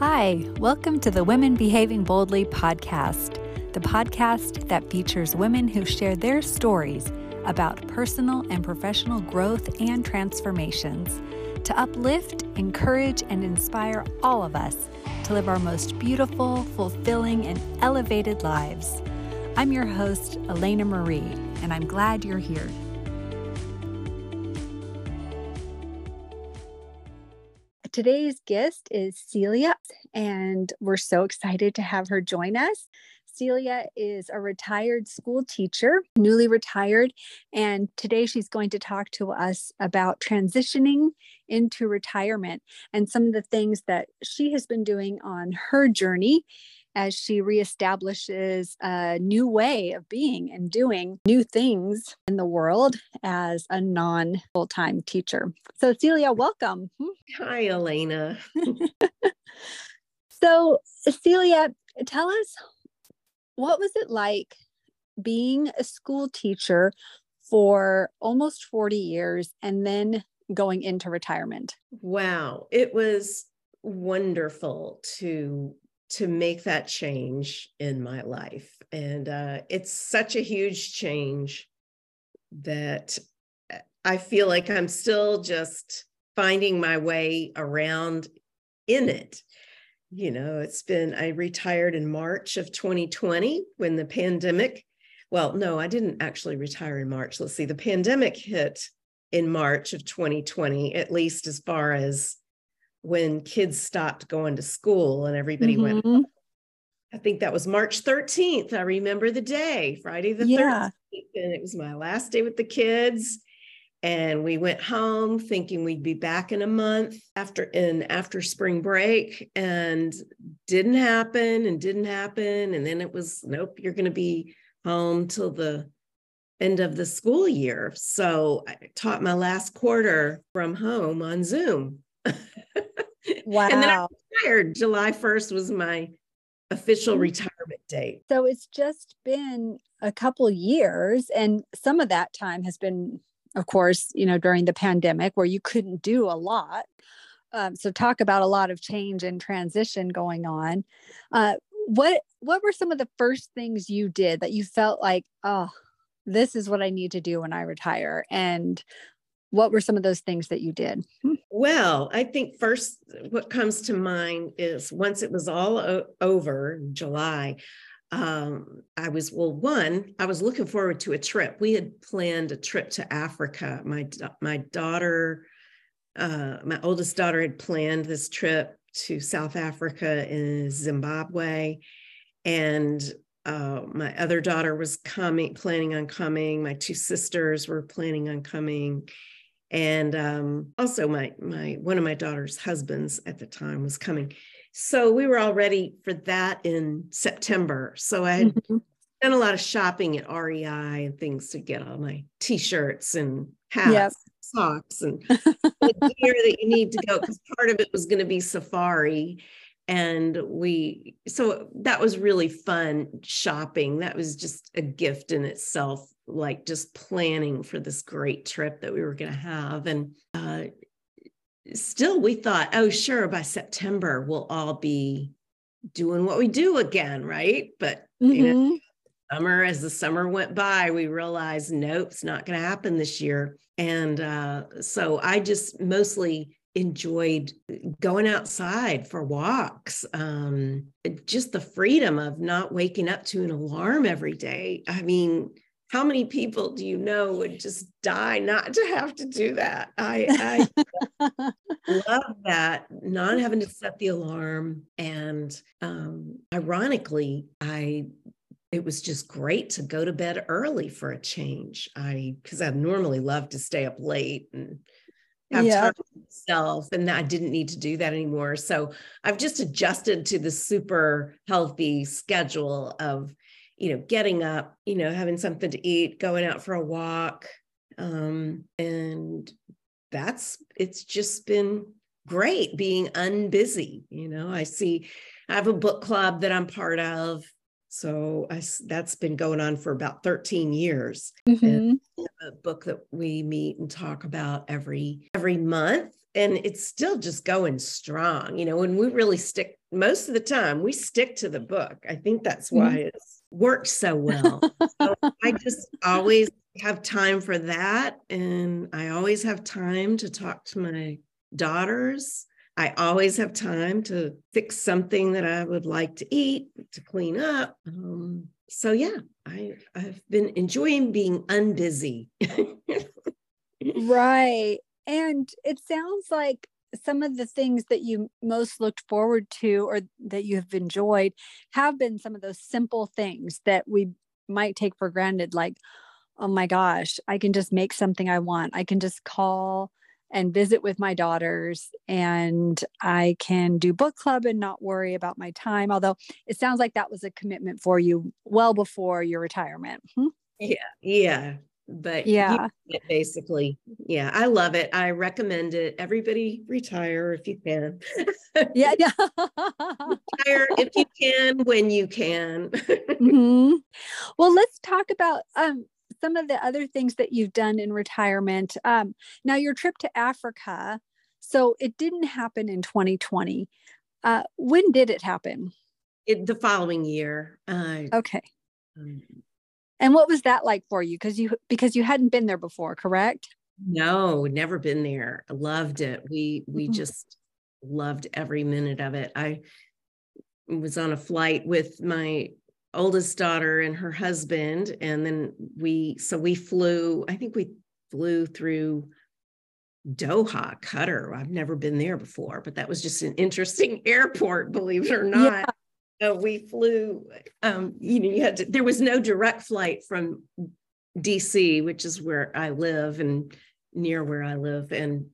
Hi, welcome to the Women Behaving Boldly podcast, the podcast that features women who share their stories about personal and professional growth and transformations to uplift, encourage, and inspire all of us to live our most beautiful, fulfilling, and elevated lives. I'm your host, Alana Marie, and I'm glad you're here. Today's guest is Celia, and we're so excited to have her join us. Celia is a retired school teacher, newly retired, and today she's going to talk to us about transitioning into retirement and some of the things that she has been doing on her journey as she reestablishes a new way of being and doing new things in the world as a non full time teacher. So, Celia, welcome. Hmm? Hi, Alana. so, Celia, tell us what was it like being a school teacher for almost 40 years and then going into retirement? Wow, it was wonderful to to make that change in my life. And uh, it's such a huge change that uh, I feel like I'm still just finding my way around in it. You know, it's been, I retired in March of 2020 when the pandemic, well, no, I didn't actually retire in March. Let's see, the pandemic hit in March of 2020, at least as far as when kids stopped going to school and everybody mm-hmm. went I think that was March 13th. I remember the day, Friday the yeah. 13th. And it was my last day with the kids. And we went home thinking we'd be back in a month after in after spring break and didn't happen and didn't happen. And then it was, nope, you're gonna be home till the end of the school year. So I taught my last quarter from home on Zoom. Wow. and then I retired. July 1st was my official mm. retirement date. So it's just been a couple years and some of that time has been of course, you know, during the pandemic where you couldn't do a lot. Um, so talk about a lot of change and transition going on. Uh, what what were some of the first things you did that you felt like, oh, this is what I need to do when I retire? And what were some of those things that you did? Hmm. Well, I think first what comes to mind is once it was all o- over July, um, I was, well, one, I was looking forward to a trip. We had planned a trip to Africa. My, my daughter, uh, my oldest daughter had planned this trip to South Africa and Zimbabwe. And uh, my other daughter was coming, planning on coming. My two sisters were planning on coming and um, also my my one of my daughter's husbands at the time was coming so we were all ready for that in september so i had mm-hmm. done a lot of shopping at rei and things to get all my t-shirts and hats yep. socks and the gear that you need to go because part of it was going to be safari and we so that was really fun shopping that was just a gift in itself like just planning for this great trip that we were going to have and uh, still we thought oh sure by september we'll all be doing what we do again right but mm-hmm. you know mm-hmm. summer as the summer went by we realized nope it's not going to happen this year and uh, so i just mostly enjoyed going outside for walks um, just the freedom of not waking up to an alarm every day. I mean how many people do you know would just die not to have to do that? I, I love that not having to set the alarm. And um, ironically i it was just great to go to bed early for a change. I because i normally love to stay up late and have yeah. time myself and I didn't need to do that anymore. So I've just adjusted to the super healthy schedule of, you know, getting up, you know, having something to eat, going out for a walk. Um, and that's it's just been great being unbusy. You know, I see I have a book club that I'm part of so I, that's been going on for about 13 years. Mm-hmm. a book that we meet and talk about every every month. and it's still just going strong. You know, when we really stick most of the time, we stick to the book. I think that's why mm-hmm. it's worked so well. so I just always have time for that. And I always have time to talk to my daughters. I always have time to fix something that I would like to eat, to clean up. Um, so yeah, I I've been enjoying being unbusy. right. And it sounds like some of the things that you most looked forward to or that you have enjoyed have been some of those simple things that we might take for granted like oh my gosh i can just make something i want i can just call and visit with my daughters and i can do book club and not worry about my time although it sounds like that was a commitment for you well before your retirement hmm? yeah yeah but yeah. basically. Yeah i love it. I recommend it. Everybody retire if you can. Yeah yeah retire if you can when you can. Mm-hmm. well let's talk about um some of the other things that you've done in retirement um now your trip to africa so it didn't happen in 2020 uh when did it happen it, the following year uh okay um, and what was that like for you? Because you because you hadn't been there before, correct? No, never been there. Loved it. We we mm-hmm. just loved every minute of it. I was on a flight with my oldest daughter and her husband and then we so we flew i think we flew through doha qatar i've never been there before but that was just an interesting airport believe it or not yeah uh, we flew, um, you know, you had to, there was no direct flight from DC, which is where I live and near where I live. And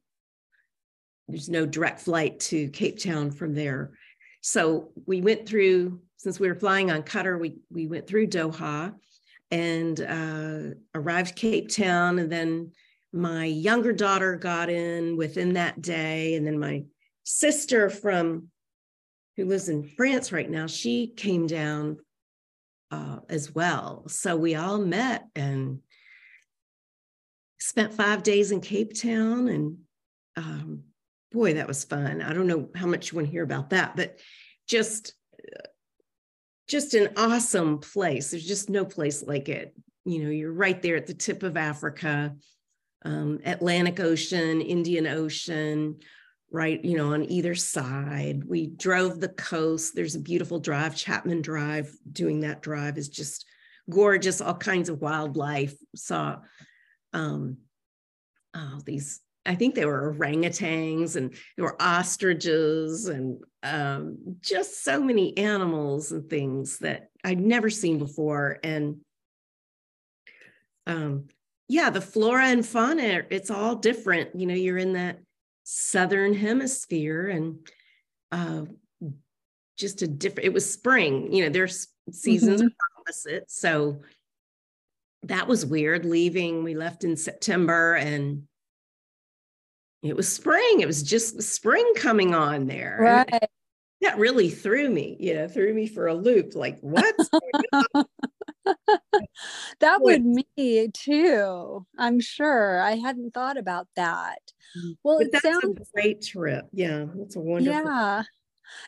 there's no direct flight to Cape Town from there. So we went through, since we were flying on Qatar, we, we went through Doha and uh, arrived Cape Town. And then my younger daughter got in within that day. And then my sister from who lives in France right now, she came down uh, as well. So we all met and spent five days in Cape Town. And um, boy, that was fun. I don't know how much you want to hear about that, but just just an awesome place. There's just no place like it. You know, you're right there at the tip of Africa, um, Atlantic Ocean, Indian Ocean, right you know on either side. We drove the coast. There's a beautiful drive chapman drive. Doing that drive is just gorgeous. All kinds of wildlife. Saw um oh these i think they were orangutans and there were ostriches and um, just so many animals and things that i'd never seen before. And um yeah the flora and fauna it's all different. You know you're in that southern hemisphere and uh, just a different it was spring you know there's seasons mm-hmm. are opposite. So that was weird leaving. We left in september and it was spring it was just spring coming on there right and that really threw me you know threw me for a loop like what that would me too. I'm sure. I hadn't thought about that. Mm, well, but it sounds a great trip. Yeah, that's a wonderful. Yeah.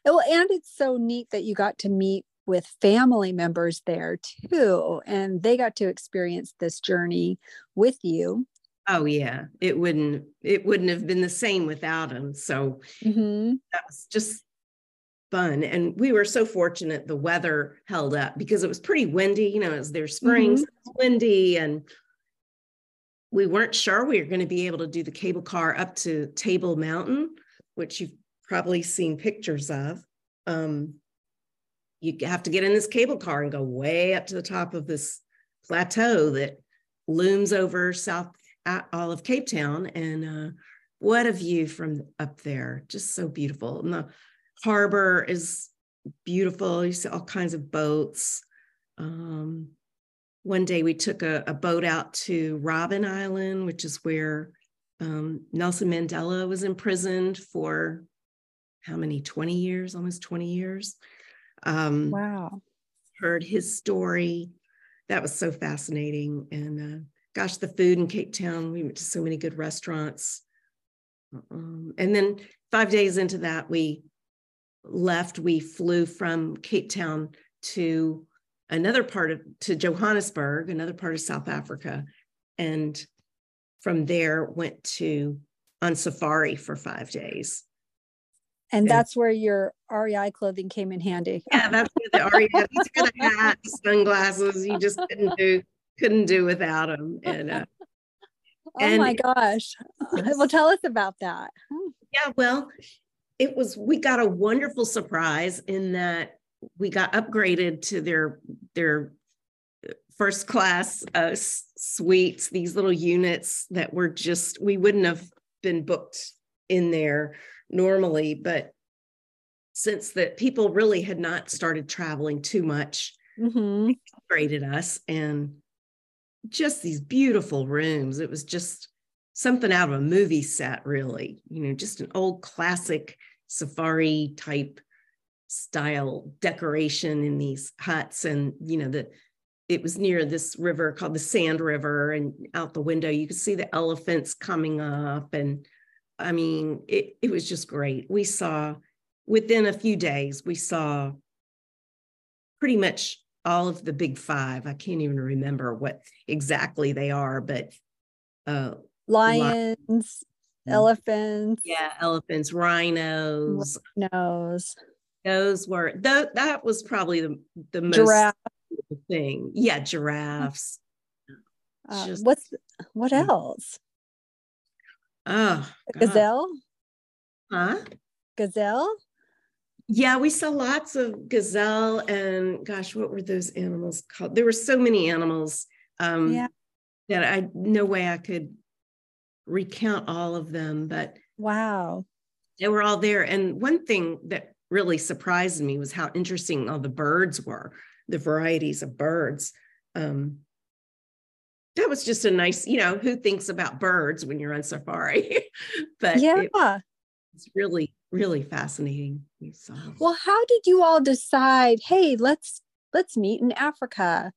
Well, and it's so neat that you got to meet with family members there too, and they got to experience this journey with you. Oh yeah, it wouldn't it wouldn't have been the same without them. So mm-hmm. that was just fun. And we were so fortunate the weather held up because it was pretty windy, you know, as there's springs, mm-hmm. windy, and we weren't sure we were going to be able to do the cable car up to Table Mountain, which you've probably seen pictures of. Um, you have to get in this cable car and go way up to the top of this plateau that looms over South all of Cape Town. And uh, what a view from up there, just so beautiful. And the harbor is beautiful. You see all kinds of boats. Um, one day we took a, a, boat out to Robben Island, which is where um, Nelson Mandela was imprisoned for how many, 20 years, almost 20 years. Um, wow. Heard his story. That was so fascinating. And uh, gosh, the food in Cape Town, we went to so many good restaurants. Um, and then five days into that, we left. We flew from Cape Town to another part of to Johannesburg, another part of South Africa, and from there went to on safari for five days. And that's where your REI clothing came in handy. Yeah, that's where the REI, these are the hat, sunglasses. You just couldn't do couldn't do without them. And uh, oh and, my gosh. Well, tell us about that. Yeah, well, it was we got a wonderful surprise in that we got upgraded to their their first class uh, suites these little units that were just we wouldn't have been booked in there normally but since that people really had not started traveling too much mm-hmm. upgraded us and just these beautiful rooms. It was just something out of a movie set really you know just an old classic safari type style decoration in these huts. And you know the it was near this river called the sand river and out the window you could see the elephants coming up. And i mean it, it was just great. We saw within a few days we saw pretty much all of the big five i can't even remember what exactly they are but uh lions elephants yeah elephants rhinos rhinos those were that that was probably the the most Giraffe. thing. Yeah, giraffes. Uh, Just, what's what mm. else? Oh, gazelle. Huh? Gazelle. Yeah, we saw lots of gazelle and gosh, what were those animals called? There were so many animals um, yeah. that I no way I could recount all of them, but wow, they were all there. And one thing that really surprised me was how interesting all the birds were, the varieties of birds. Um, that was just a nice, you know, who thinks about birds when you're on safari? but yeah, it, it's really, really fascinating. Well, how did you all decide? Hey, let's let's meet in Africa.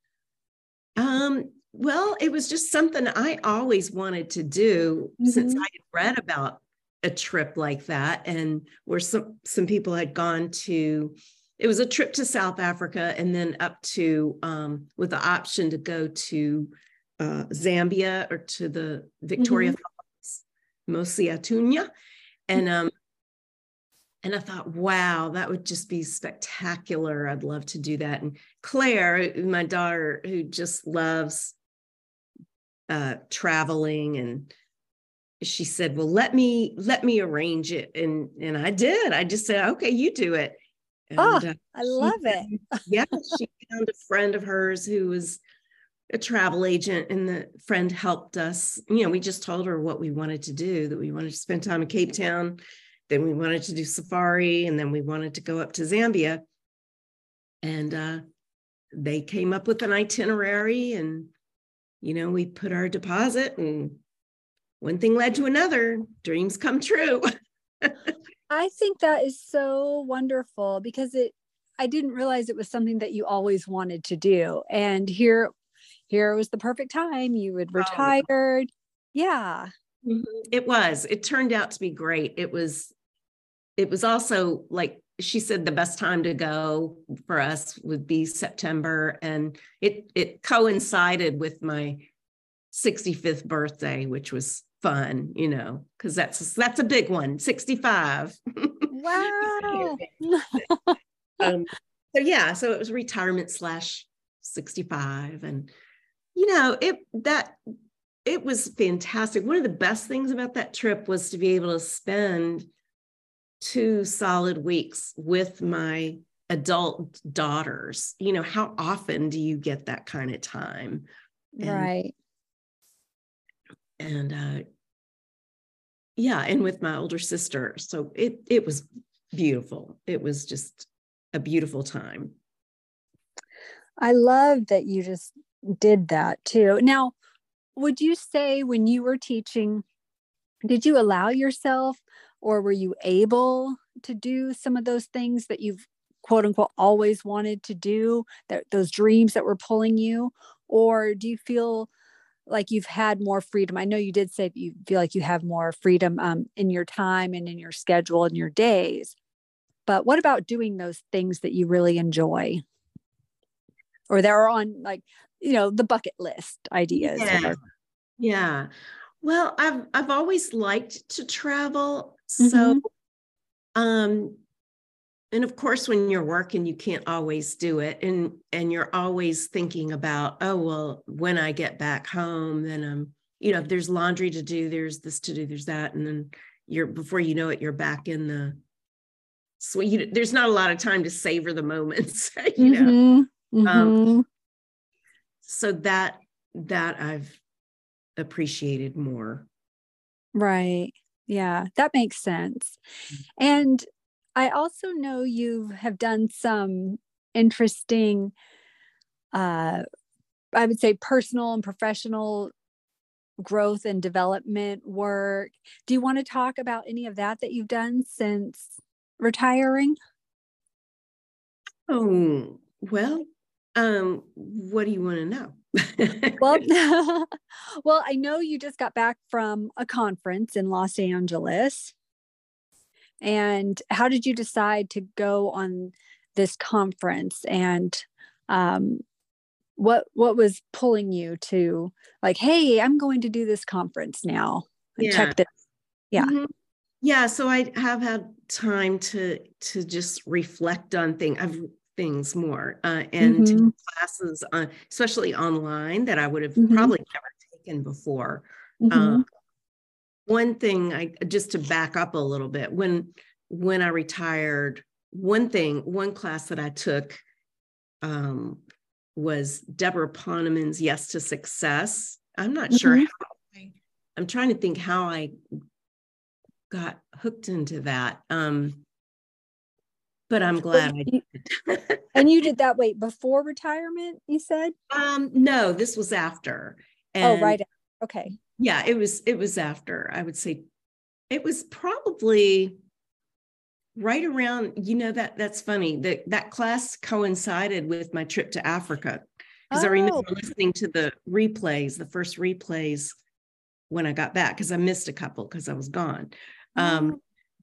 Um, well, it was just something I always wanted to do mm-hmm. since I had read about a trip like that and where some some people had gone to it was a trip to south africa and then up to um, with the option to go to uh, zambia or to the victoria mm-hmm. falls mosi-oa-tunya and um and i thought wow that would just be spectacular i'd love to do that and claire my daughter who just loves uh, traveling and she said, "Well, let me let me arrange it," and and I did. I just said, "Okay, you do it." And, oh, uh, I love it. yeah, she found a friend of hers who was a travel agent, and the friend helped us. You know, we just told her what we wanted to do. That we wanted to spend time in Cape Town, then we wanted to do safari, and then we wanted to go up to Zambia. And uh, they came up with an itinerary, and you know, we put our deposit and one thing led to another, dreams come true. I think that is so wonderful because it I didn't realize it was something that you always wanted to do. And here here was the perfect time. You had retired. Oh. Yeah. Mm-hmm. It was. It turned out to be great. It was it was also like she said the best time to go for us would be September and it it coincided with my 65th birthday which was fun, you know, because that's that's a big one. 65. Wow. um, so yeah, so it was retirement slash 65. And you know, it that it was fantastic. One of the best things about that trip was to be able to spend two solid weeks with my adult daughters. You know, how often do you get that kind of time? And, right and uh, yeah, and with my older sister. So it it was beautiful. It was just a beautiful time. I love that you just did that too. Now, would you say when you were teaching, did you allow yourself or were you able to do some of those things that you've quote unquote always wanted to do, that those dreams that were pulling you? Or do you feel like you've had more freedom. I know you did say that you feel like you have more freedom um, in your time and in your schedule and your days. But what about doing those things that you really enjoy? Or that are on like, you know, the bucket list ideas. Yeah. yeah. Well, I've I've always liked to travel. Mm-hmm. So um and of course when you're working you can't always do it and and you're always thinking about oh well when i get back home then i'm you know if there's laundry to do there's this to do there's that and then you're before you know it you're back in the so you, there's not a lot of time to savor the moments you know mm-hmm. Um, mm-hmm. Um, so that that i've appreciated more right yeah that makes sense mm. and I also know you have done some interesting, uh, I would say, personal and professional growth and development work. Do you want to talk about any of that that you've done since retiring? Oh, well, um, what do you want to know? Well, well, I know you just got back from a conference in Los Angeles. And how did you decide to go on this conference? And um, what what was pulling you to like, hey, I'm going to do this conference now and yeah. check this? Yeah. Mm-hmm. Yeah. So I have had time to to just reflect on things. I've things more uh, and mm-hmm. classes on especially online that i would have mm-hmm. probably never taken before mm-hmm. um, one thing I just to back up a little bit when when I retired, one thing, one class that I took um, was Debra Poneman's Yes to Success. I'm not mm-hmm. sure how I, I'm trying to think how I got hooked into that. Um, but I'm glad I did. and you did that wait before retirement, you said? Um, no, this was after. And oh, right. Okay yeah it was it was after i would say it was probably right around you know that that's funny that that class coincided with my trip to africa because oh. i remember oh. listening to the replays the first replays when i got back because i missed a couple because i was gone um, oh.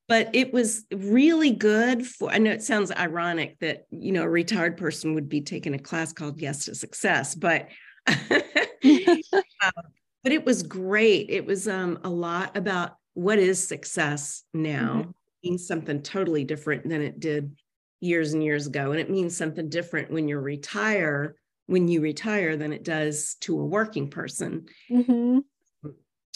But it was really good for i know it sounds ironic that you know a retired person would be taking a class called yes to success but um, but it was great. It was um, a lot about what is success now. Mm-hmm. Means something totally different than it did years and years ago. And it means something different when you retire, when you retire than it does to a working person. Mm-hmm.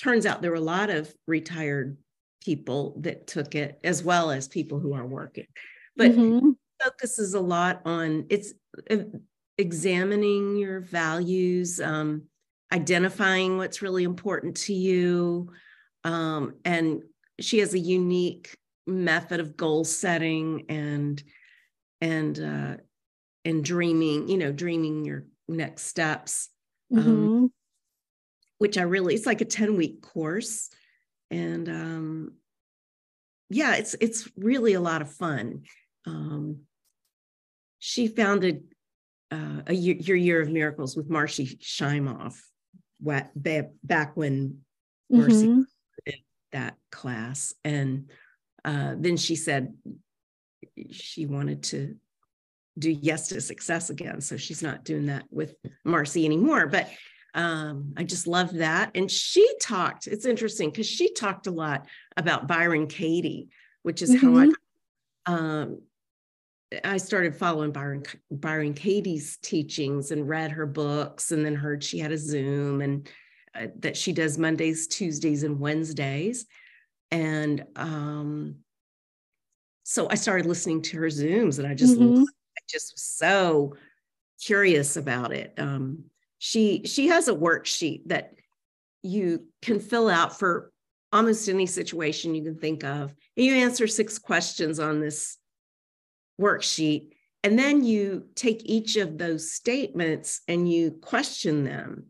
Turns out there were a lot of retired people that took it as well as people who are working. But mm-hmm. focuses a lot on it's uh, examining your values, um, identifying what's really important to you. Um, and she has a unique method of goal setting and and uh, and dreaming, you know, dreaming your next steps. Um, mm-hmm. Um, which I really it's like a 10 week course. And um, yeah, it's it's really a lot of fun. Um, she founded uh, a year, your year of miracles with Marci Shimoff back when Marci mm-hmm. did that class. And uh, then she said she wanted to do yes to success again. So she's not doing that with Marci anymore. But um, I just love that. And she talked, it's interesting because she talked a lot about Byron Katie, which is mm-hmm. how I mm-hmm. um, I started following Byron Byron Katie's teachings and read her books, and then heard she had a Zoom and uh, that she does Mondays, Tuesdays, and Wednesdays. And um, so I started listening to her Zooms, and I just mm-hmm. I just was so curious about it. Um, she she has a worksheet that you can fill out for almost any situation you can think of. And you answer six questions on this worksheet. And then you take each of those statements and you question them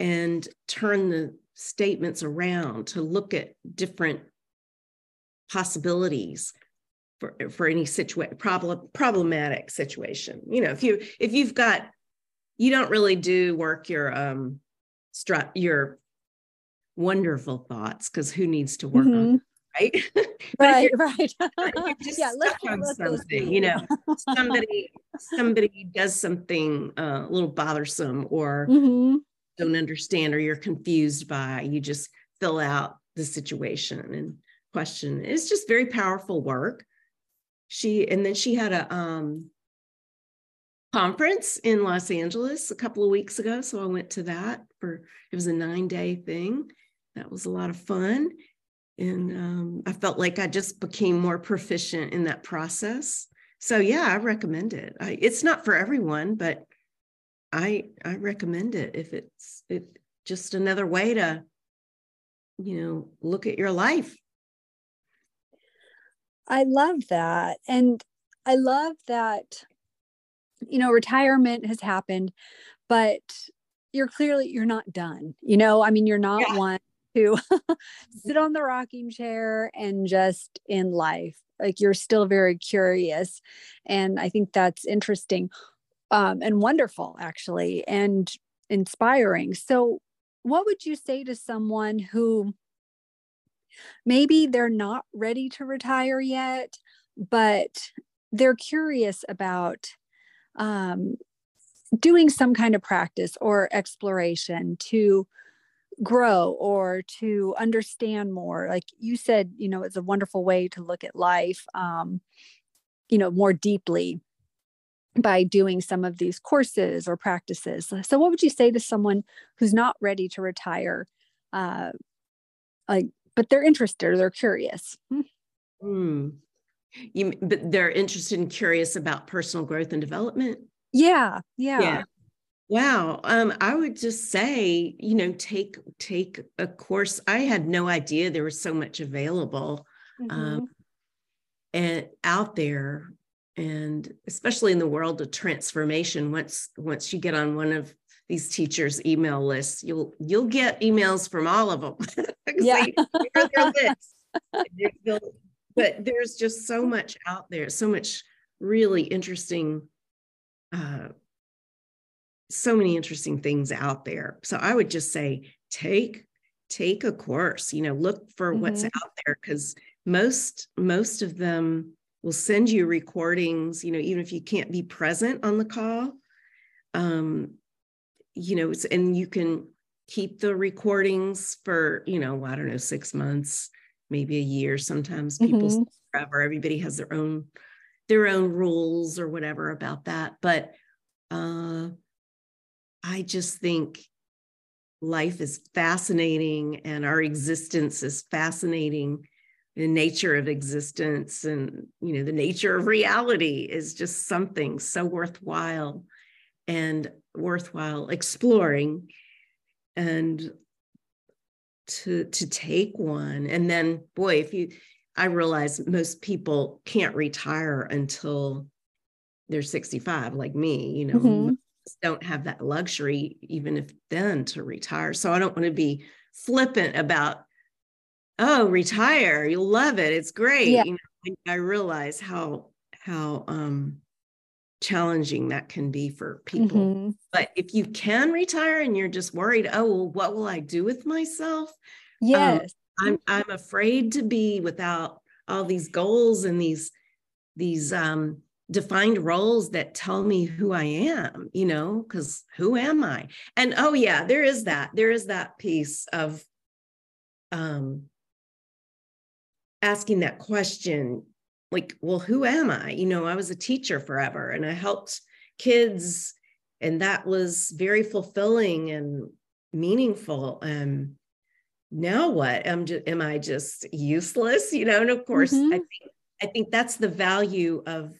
and turn the statements around to look at different possibilities for, for any situation problem problematic situation you know if you if you've got you don't really do work your um strut your wonderful thoughts because who needs to work mm-hmm. on right? right, right. yeah, let's, let's something, you know, somebody somebody does something uh, a little bothersome or mm-hmm. don't understand or you're confused by, you just fill out the situation and question. It's just very powerful work. She and then she had a um conference in Los Angeles a couple of weeks ago. So I went to that for it was a nine day thing. That was a lot of fun. And um, I felt like I just became more proficient in that process. So yeah, I recommend it. I, it's not for everyone, but I I recommend it if it's it just another way to, you know, look at your life. I love that. And I love that you know, retirement has happened, but you're clearly you're not done. You know, I mean, you're not yeah. one to sit on the rocking chair and just in life. Like you're still very curious. And I think that's interesting um, and wonderful, actually, and inspiring. So, what would you say to someone who maybe they're not ready to retire yet, but they're curious about um, doing some kind of practice or exploration to grow or to understand more. Like you said you know it's a wonderful way to look at life um you know more deeply by doing some of these courses or practices. So what would you say to someone who's not ready to retire uh like but they're interested or they're curious? Mm. You, but they're interested and curious about personal growth and development. Yeah, yeah. Yeah. Wow. Um, I would just say, you know, take take a course. I had no idea there was so much available um, mm-hmm. um, and out there, and especially in the world of transformation. Once once you get on one of these teachers' email lists, you'll you'll get emails from all of them. yeah. but there's just so much out there, so much really interesting, uh, so many interesting things out there. So I would just say take take a course. You know, look for mm-hmm. what's out there because most most of them will send you recordings. You know, even if you can't be present on the call, um, you know, and you can keep the recordings for you know I don't know six months maybe a year. Sometimes people mm-hmm. forever. Everybody has their own their own rules or whatever about that. But uh, I just think life is fascinating and our existence is fascinating the nature of existence and you know the nature of reality is just something so worthwhile and worthwhile exploring and to to take one and then boy if you i realize most people can't retire until they're 65 like me you know mm-hmm. don't have that luxury even if then to retire so i don't want to be flippant about oh retire you'll love it it's great yeah. you know i realize how how um challenging that can be for people. Mm-hmm. But if you can retire and you're just worried, oh, well, what will I do with myself? Um, yes. Um, I'm I'm afraid to be without all these goals and these these um defined roles that tell me who I am, you know, because who am I? And oh yeah, there is that. There is that piece of um asking that question like, well, who am I? You know, I was a teacher forever and I helped kids, and that was very fulfilling and meaningful. And now what? Am just, am I just useless? You know, and of course, mm-hmm. I think I think that's the value of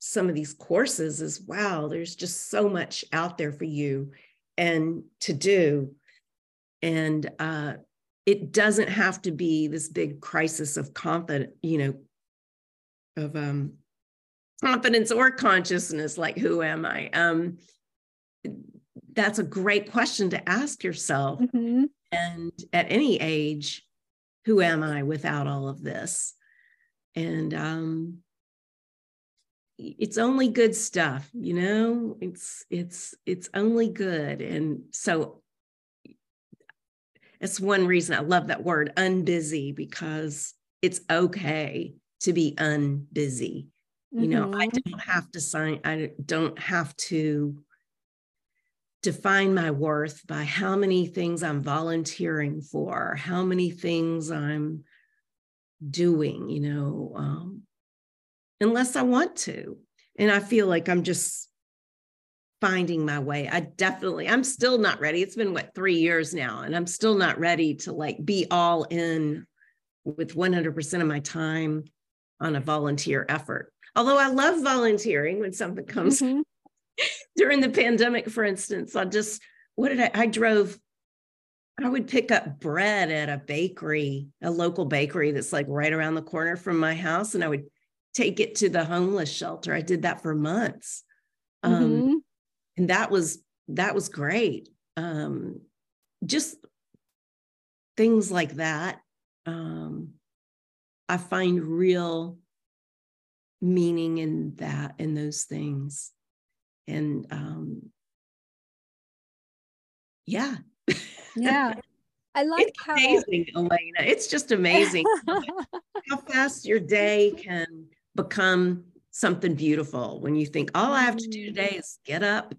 some of these courses is wow, there's just so much out there for you and to do. And uh, it doesn't have to be this big crisis of confidence, you know, of um, confidence or consciousness like who am i? Um, that's a great question to ask yourself. Mm-hmm. and at any age who am i without all of this? And um, it's only good stuff you know? It's it's it's only good. And so it's one reason I love that word unbusy because it's okay to be unbusy. Mm-hmm. You know, I mm-hmm. don't have to sign, I don't have to define my worth by how many things I'm volunteering for, how many things I'm doing, you know, um, unless I want to. And I feel like I'm just finding my way. I definitely, I'm still not ready. It's been what, three years now, and I'm still not ready to like be all in with 100% of my time on a volunteer effort. Although I love volunteering when something comes mm-hmm. during the pandemic, for instance, I just, what did I, I drove, I would pick up bread at a bakery, a local bakery that's like right around the corner from my house, and I would take it to the homeless shelter. I did that for months. Um, mm-hmm. Um, and that was, that was great. Um, just things like that. Um, I find real meaning in that, in those things. And um yeah. Yeah. I like it's how amazing alana. It's just amazing how fast your day can become something beautiful when you think all i have to do mm. today is get up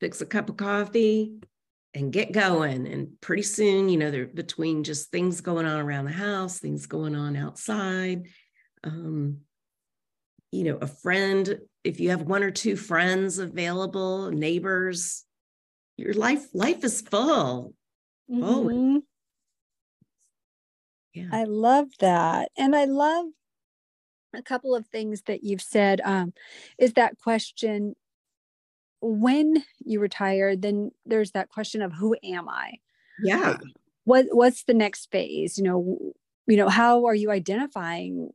fix a cup of coffee and get going and pretty soon you know they're between just things going on around the house things going on outside um, you know a friend if you have one or two friends available neighbors your life life is full. Mm-hmm. yeah. I love that and i love a couple of things that you've said um, is that question when you retire then there's that question of who am i? Yeah. What what's the next phase? You know you know how are you identifying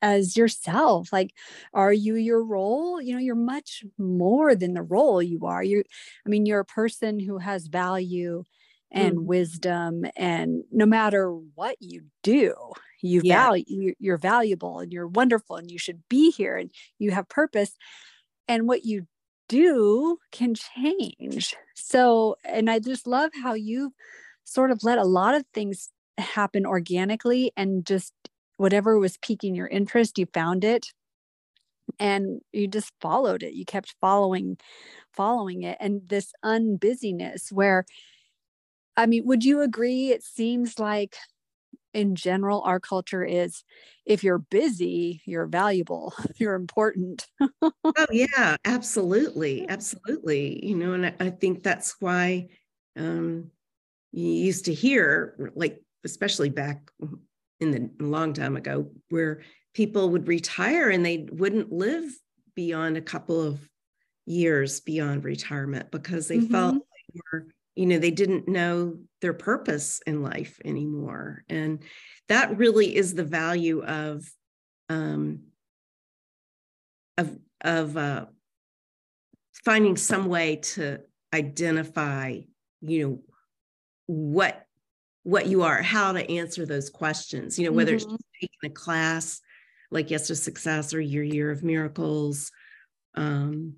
as yourself? Like are you your role? You know you're much more than the role you are. You i mean you're a person who has value and mm. wisdom and no matter what you do you yeah. value you're valuable and you're wonderful and you should be here and you have purpose. And what you do can change so and i just love how you sort of let a lot of things happen organically and just whatever was piquing your interest, you found it and you just followed it. You kept following, following it. And this unbusyness where, I mean, would you agree? It seems like in general, our culture is if you're busy, you're valuable, you're important. oh, yeah, absolutely. Absolutely. You know, and I, I think that's why um, you used to hear, like, especially back in the long time ago where people would retire and they wouldn't live beyond a couple of years beyond retirement because they mm-hmm. felt like were, you know they didn't know their purpose in life anymore and that really is the value of um of of uh finding some way to identify you know what what you are, how to answer those questions, you know, whether mm-hmm. it's taking a class like Yes to Success or Your Year of Miracles, um,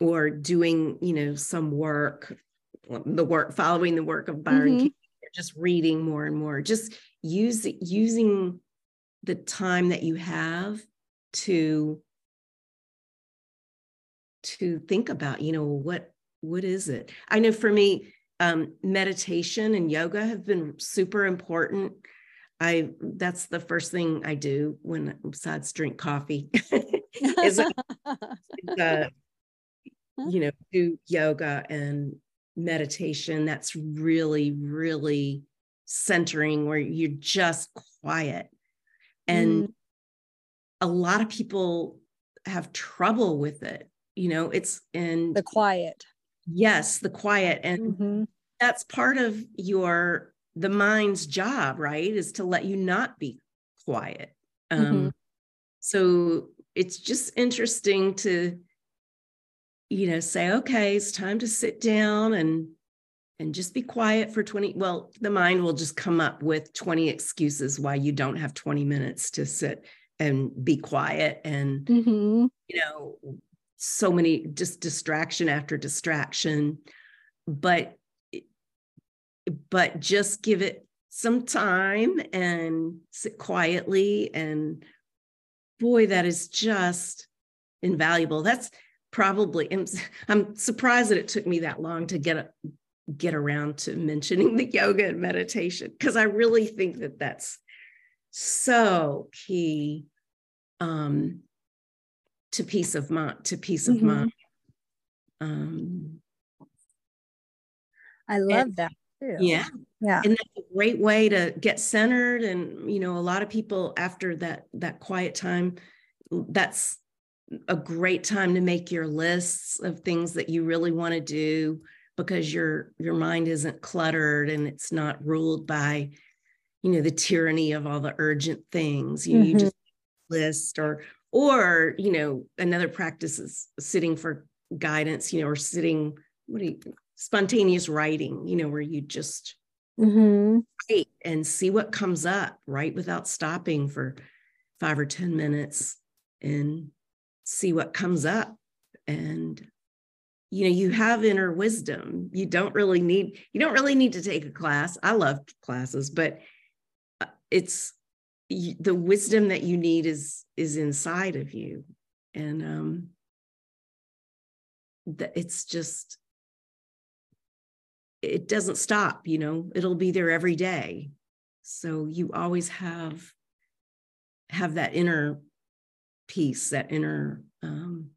or doing, you know, some work, the work, following the work of Byron mm-hmm. King, just reading more and more, just use using the time that you have to to think about, you know, what what is it? I know for me, um, meditation and yoga have been super important. I that's the first thing I do when besides drink coffee is, uh, uh, you know do yoga and meditation. That's really really centering where you're just quiet, and mm. a lot of people have trouble with it. You know, it's in the quiet Yes, the quiet. And mm-hmm. that's part of your the mind's job, right? Is to let you not be quiet. Um, mm-hmm. So it's just interesting to, you know, say, okay, it's time to sit down and and just be quiet for 20 well the mind will just come up with 20 excuses why you don't have 20 minutes to sit and be quiet and mm-hmm. you know so many just distraction after distraction but but just give it some time and sit quietly and boy that is just invaluable that's probably I'm, I'm surprised that it took me that long to get a, get around to mentioning the yoga and meditation because I really think that that's so key um, to peace of mind to peace of mm-hmm. mind. Um, I love and, that too. Yeah. Yeah. And that's a great way to get centered. And, you know, a lot of people after that, that quiet time, that's a great time to make your lists of things that you really want to do because your your mind isn't cluttered and it's not ruled by you know the tyranny of all the urgent things you, mm-hmm. you just list or or you know another practice is sitting for guidance you know or sitting what do you spontaneous writing you know where you just mm-hmm. write and see what comes up right without stopping for five or ten minutes and see what comes up. And you know you have inner wisdom. You don't really need you don't really need to take a class. I love classes but uh, it's the wisdom that you need is is inside of you. And um it's just it doesn't stop you know? It'll be there every day. So you always have have that inner peace that inner um,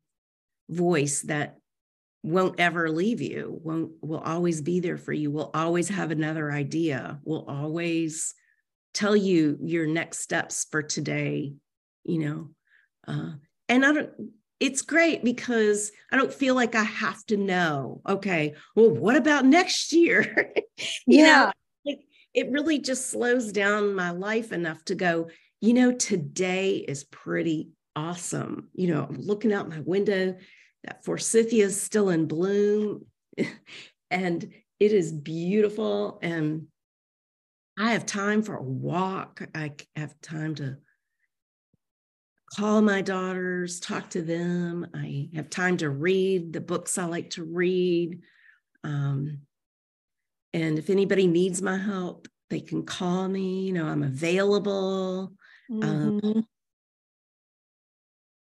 voice that won't ever leave you won't will always be there for you will always have another idea will always tell you your next steps for today you know uh, and i don't it's great because i don't feel like i have to know okay well what about next year you yeah. know it, it really just slows down my life enough to go you know today is pretty awesome. You know i'm looking out my window that forsythia is still in bloom and it is beautiful and i have time for a walk. I have time to call my daughters talk to them. I have time to read the books i like to read. Um, and if anybody needs my help they can call me you know i'm available. Um, mm-hmm. um,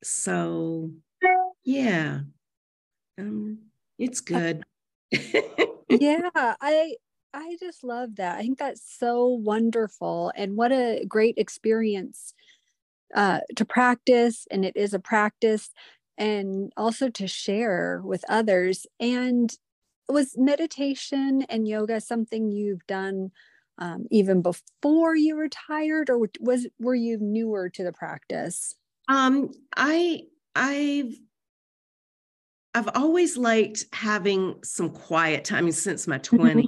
so yeah. Um, it's good. yeah, I I just love that. I think that's so wonderful and what a great experience uh, to practice and it is a practice and also to share with others and was meditation and yoga something you've done um, even before you retired or was were you newer to the practice um i i've I've always liked having some quiet time since my 20s. Mm-hmm.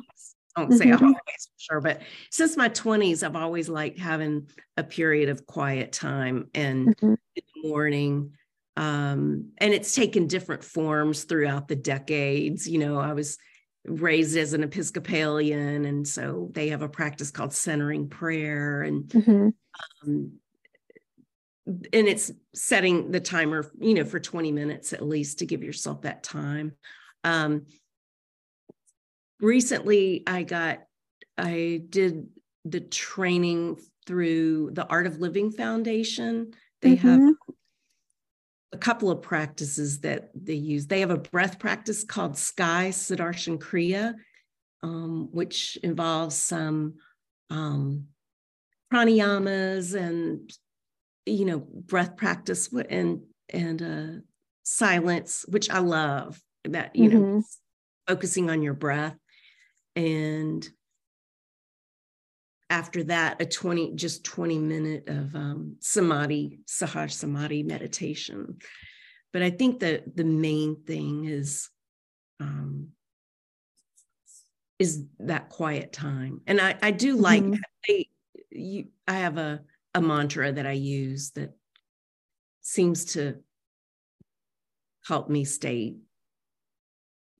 I don't say mm-hmm. always for sure, but since my 20s, I've always liked having a period of quiet time and mm-hmm. in the morning. Um, and it's taken different forms throughout the decades. You know, I was raised as an Episcopalian, and so they have a practice called centering prayer. And mm-hmm. um, and it's setting the timer you know for 20 minutes at least to give yourself that time. Um recently i got i did the training through the art of living foundation. They mm-hmm. have a couple of practices that they use. They have a breath practice called sky Sudarshan Kriya um, which involves some um, pranayamas and you know breath practice and and uh, silence which i love that you mm-hmm. know focusing on your breath and after that a 20 just 20 minute of um, samadhi sahaj samadhi meditation but i think that the main thing is um, is that quiet time and i i do like mm-hmm. I, you, I have a a mantra that I use that seems to help me stay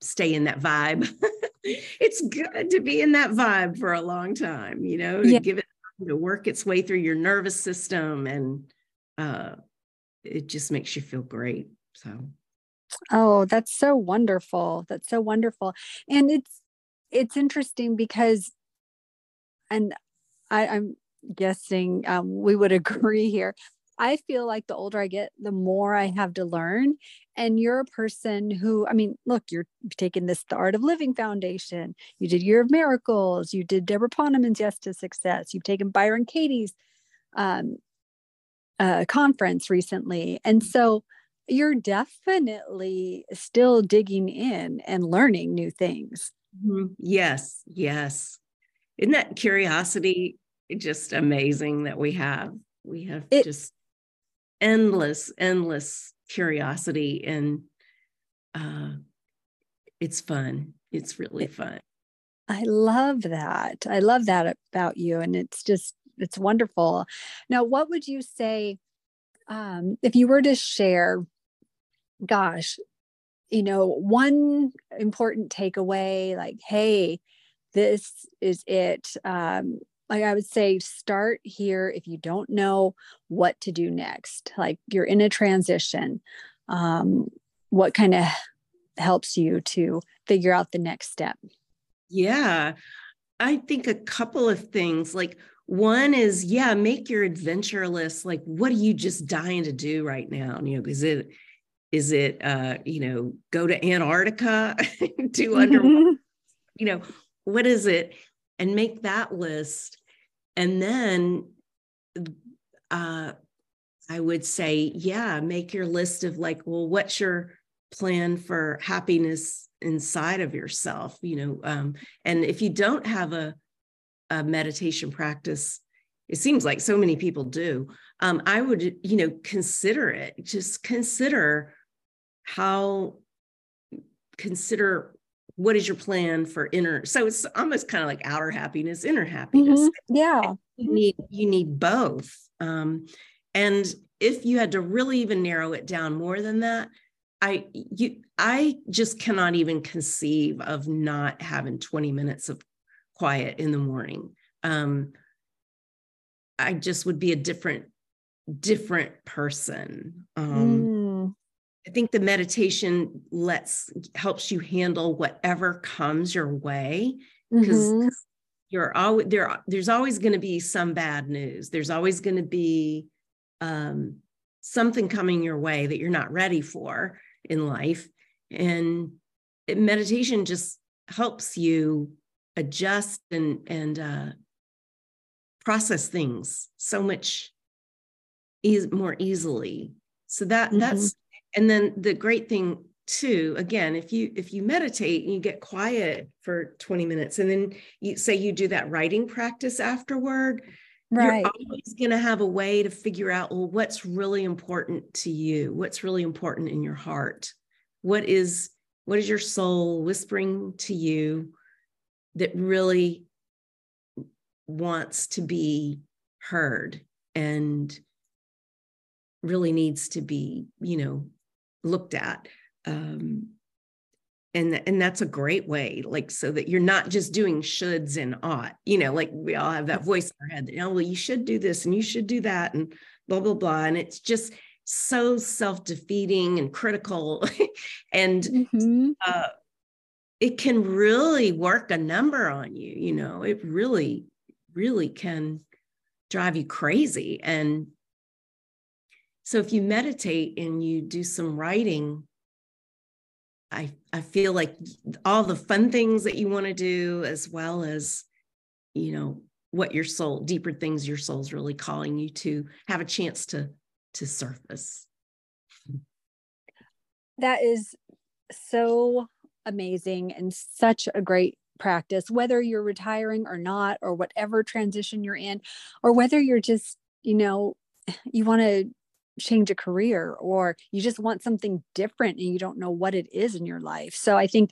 stay in that vibe. it's good to be in that vibe for a long time, you know, to yeah. give it to work its way through your nervous system and uh, it just makes you feel great. So Oh, that's so wonderful. That's so wonderful. And it's it's interesting because and I, I'm guessing um, we would agree here. I feel like the older I get, the more I have to learn. And you're a person who, I mean, look, you're taking this the Art of Living Foundation. You did Year of Miracles. You did Debra Poneman's Yes to Success. You've taken Byron Katie's um, uh, conference recently. And so you're definitely still digging in and learning new things. Mm-hmm. Yes, yes. Isn't that curiosity just amazing that we have? We have it, just endless, endless curiosity, and uh, it's fun. It's really fun. I love that. I love that about you, and it's just it's wonderful. Now, what would you say um, if you were to share? Gosh, you know, one important takeaway, like, hey, this is it. Um, like I would say, start here if you don't know what to do next. Like you're in a transition. Um, what kind of helps you to figure out the next step? Yeah, I think a couple of things. Like one is, yeah, make your adventure list. Like, what are you just dying to do right now? You know, is it is it uh, you know, go to Antarctica, do under, you know, what is it? And make that list and then uh, I would say, yeah, make your list of like, well, what's your plan for happiness inside of yourself? You know, um, and if you don't have a, a meditation practice, it seems like so many people do. Um, I would, you know, consider it. Just consider how consider what is your plan for inner so it's almost kind of like outer happiness inner happiness mm-hmm. yeah you need you need both um, and if you had to really even narrow it down more than that i you i just cannot even conceive of not having 20 minutes of quiet in the morning um, i just would be a different different person um, mm. I think the meditation lets helps you handle whatever comes your way because mm-hmm. you're always there. There's always going to be some bad news. There's always going to be um, something coming your way that you're not ready for in life, and meditation just helps you adjust and and uh, process things so much e- more easily. So that mm-hmm. that's and then the great thing too again if you if you meditate and you get quiet for 20 minutes and then you say you do that writing practice afterward right. you're always going to have a way to figure out well what's really important to you? What's really important in your heart? What is what is your soul whispering to you that really wants to be heard and really needs to be you know looked at um, and and that's a great way like so that you're not just doing shoulds and ought you know like we all have that voice in our head that, oh well you should do this and you should do that and blah blah blah and it's just so self-defeating and critical and mm-hmm. uh, it can really work a number on you you know it really really can drive you crazy and so if you meditate and you do some writing, I I feel like all the fun things that you want to do, as well as, you know, what your soul, deeper things your soul's really calling you to, have a chance to to surface. That is so amazing and such a great practice, whether you're retiring or not, or whatever transition you're in, or whether you're just, you know, you want to change a career or you just want something different and you don't know what it is in your life. So I think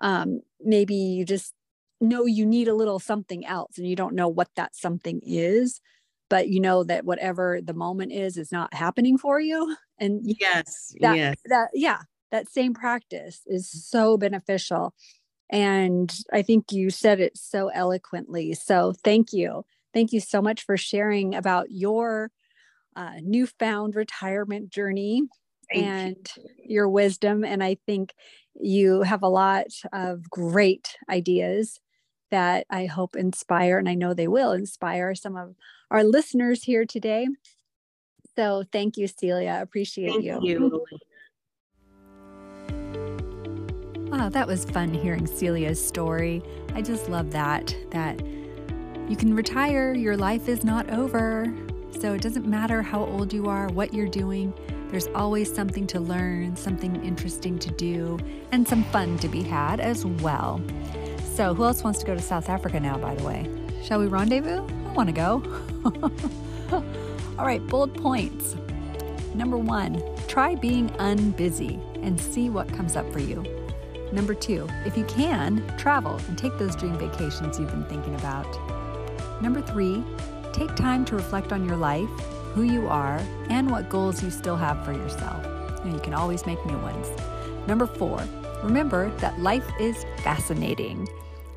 um, maybe you just know you need a little something else and you don't know what that something is but you know that whatever the moment is is not happening for you. And yes that, yes. that yeah that same practice is so beneficial. And i think you said it so eloquently. So thank you. Thank you so much for sharing about your uh, newfound retirement journey Thank and you. your wisdom. And I think you have a lot of great ideas that I hope inspire, and I know they will inspire some of our listeners here today. So thank you, Celia. Appreciate Thank you. you. Wow, that was fun hearing Celia's story. I just love that that you can retire, your life is not over. So it doesn't matter how old you are, what you're doing. There's always something to learn, something interesting to do, and some fun to be had as well. So, who else wants to go to South Africa now, by the way? Shall we rendezvous? I want to go. All right, bold points. Number one, try being unbusy and see what comes up for you. Number two, if you can, travel and take those dream vacations you've been thinking about. Number three, take time to reflect on your life, who you are, and what goals you still have for yourself. And you can always make new ones. Number four, remember that life is fascinating.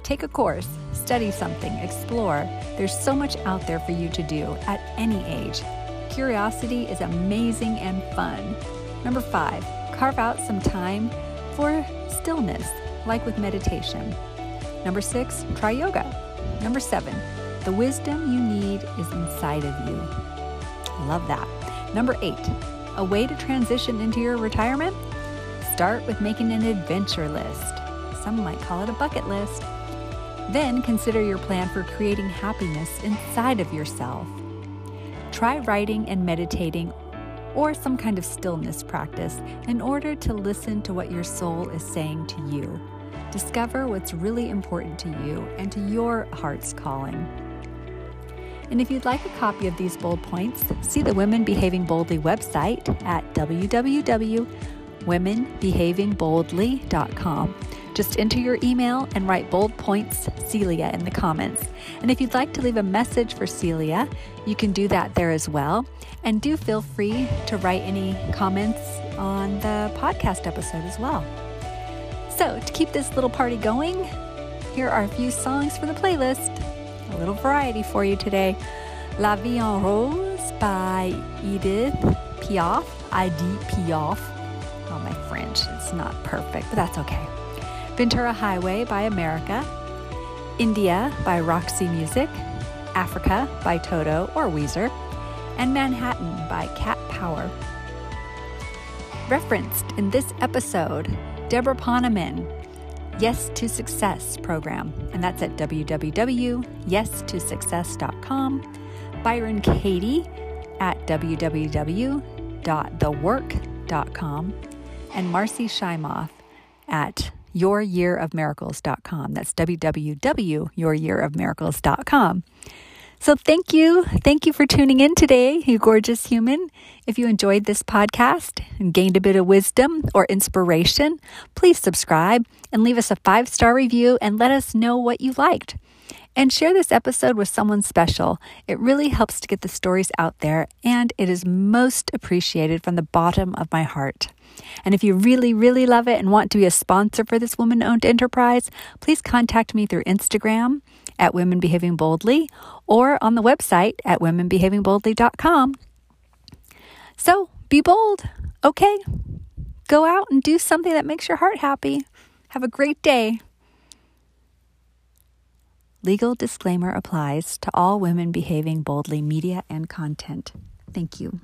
Take a course, study something, explore. There's so much out there for you to do at any age. Curiosity is amazing and fun. Number five, carve out some time for stillness, like with meditation. Number six, try yoga. Number seven, the wisdom you need is inside of you. Love that. Number eight, a way to transition into your retirement? Start with making an adventure list. Some might call it a bucket list. Then consider your plan for creating happiness inside of yourself. Try writing and meditating or some kind of stillness practice in order to listen to what your soul is saying to you. Discover what's really important to you and to your heart's calling. And if you'd like a copy of these bold points, see the Women Behaving Boldly website at www.womenbehavingboldly.com. Just enter your email and write bold points Celia in the comments. And if you'd like to leave a message for Celia, you can do that there as well. And do feel free to write any comments on the podcast episode as well. So, to keep this little party going, here are a few songs from the playlist. A little variety for you today. La Vie en Rose by Edith Piaf. ID Piaf. Oh, my French, it's not perfect, but that's okay. Ventura Highway by America. India by Roxy Music. Africa by Toto or Weezer. And Manhattan by Cat Power. Referenced in this episode, Debra Poneman, Yes to Success program, and that's at www.yes2success.com. Byron Katie at www.thework.com, and Marci Shimoff at youryearofmiracles.com. That's www.youryearofmiracles.com. So thank you. Thank you for tuning in today, you gorgeous human. If you enjoyed this podcast and gained a bit of wisdom or inspiration, please subscribe and leave us a five star review and let us know what you liked. And share this episode with someone special. It really helps to get the stories out there, and it is most appreciated from the bottom of my heart. And if you really, really love it and want to be a sponsor for this woman owned enterprise, please contact me through Instagram at Women Behaving Boldly or on the website at womenbehavingboldly.com. So be bold, okay? Go out and do something that makes your heart happy. Have a great day. Legal disclaimer applies to all women behaving boldly media and content. Thank you.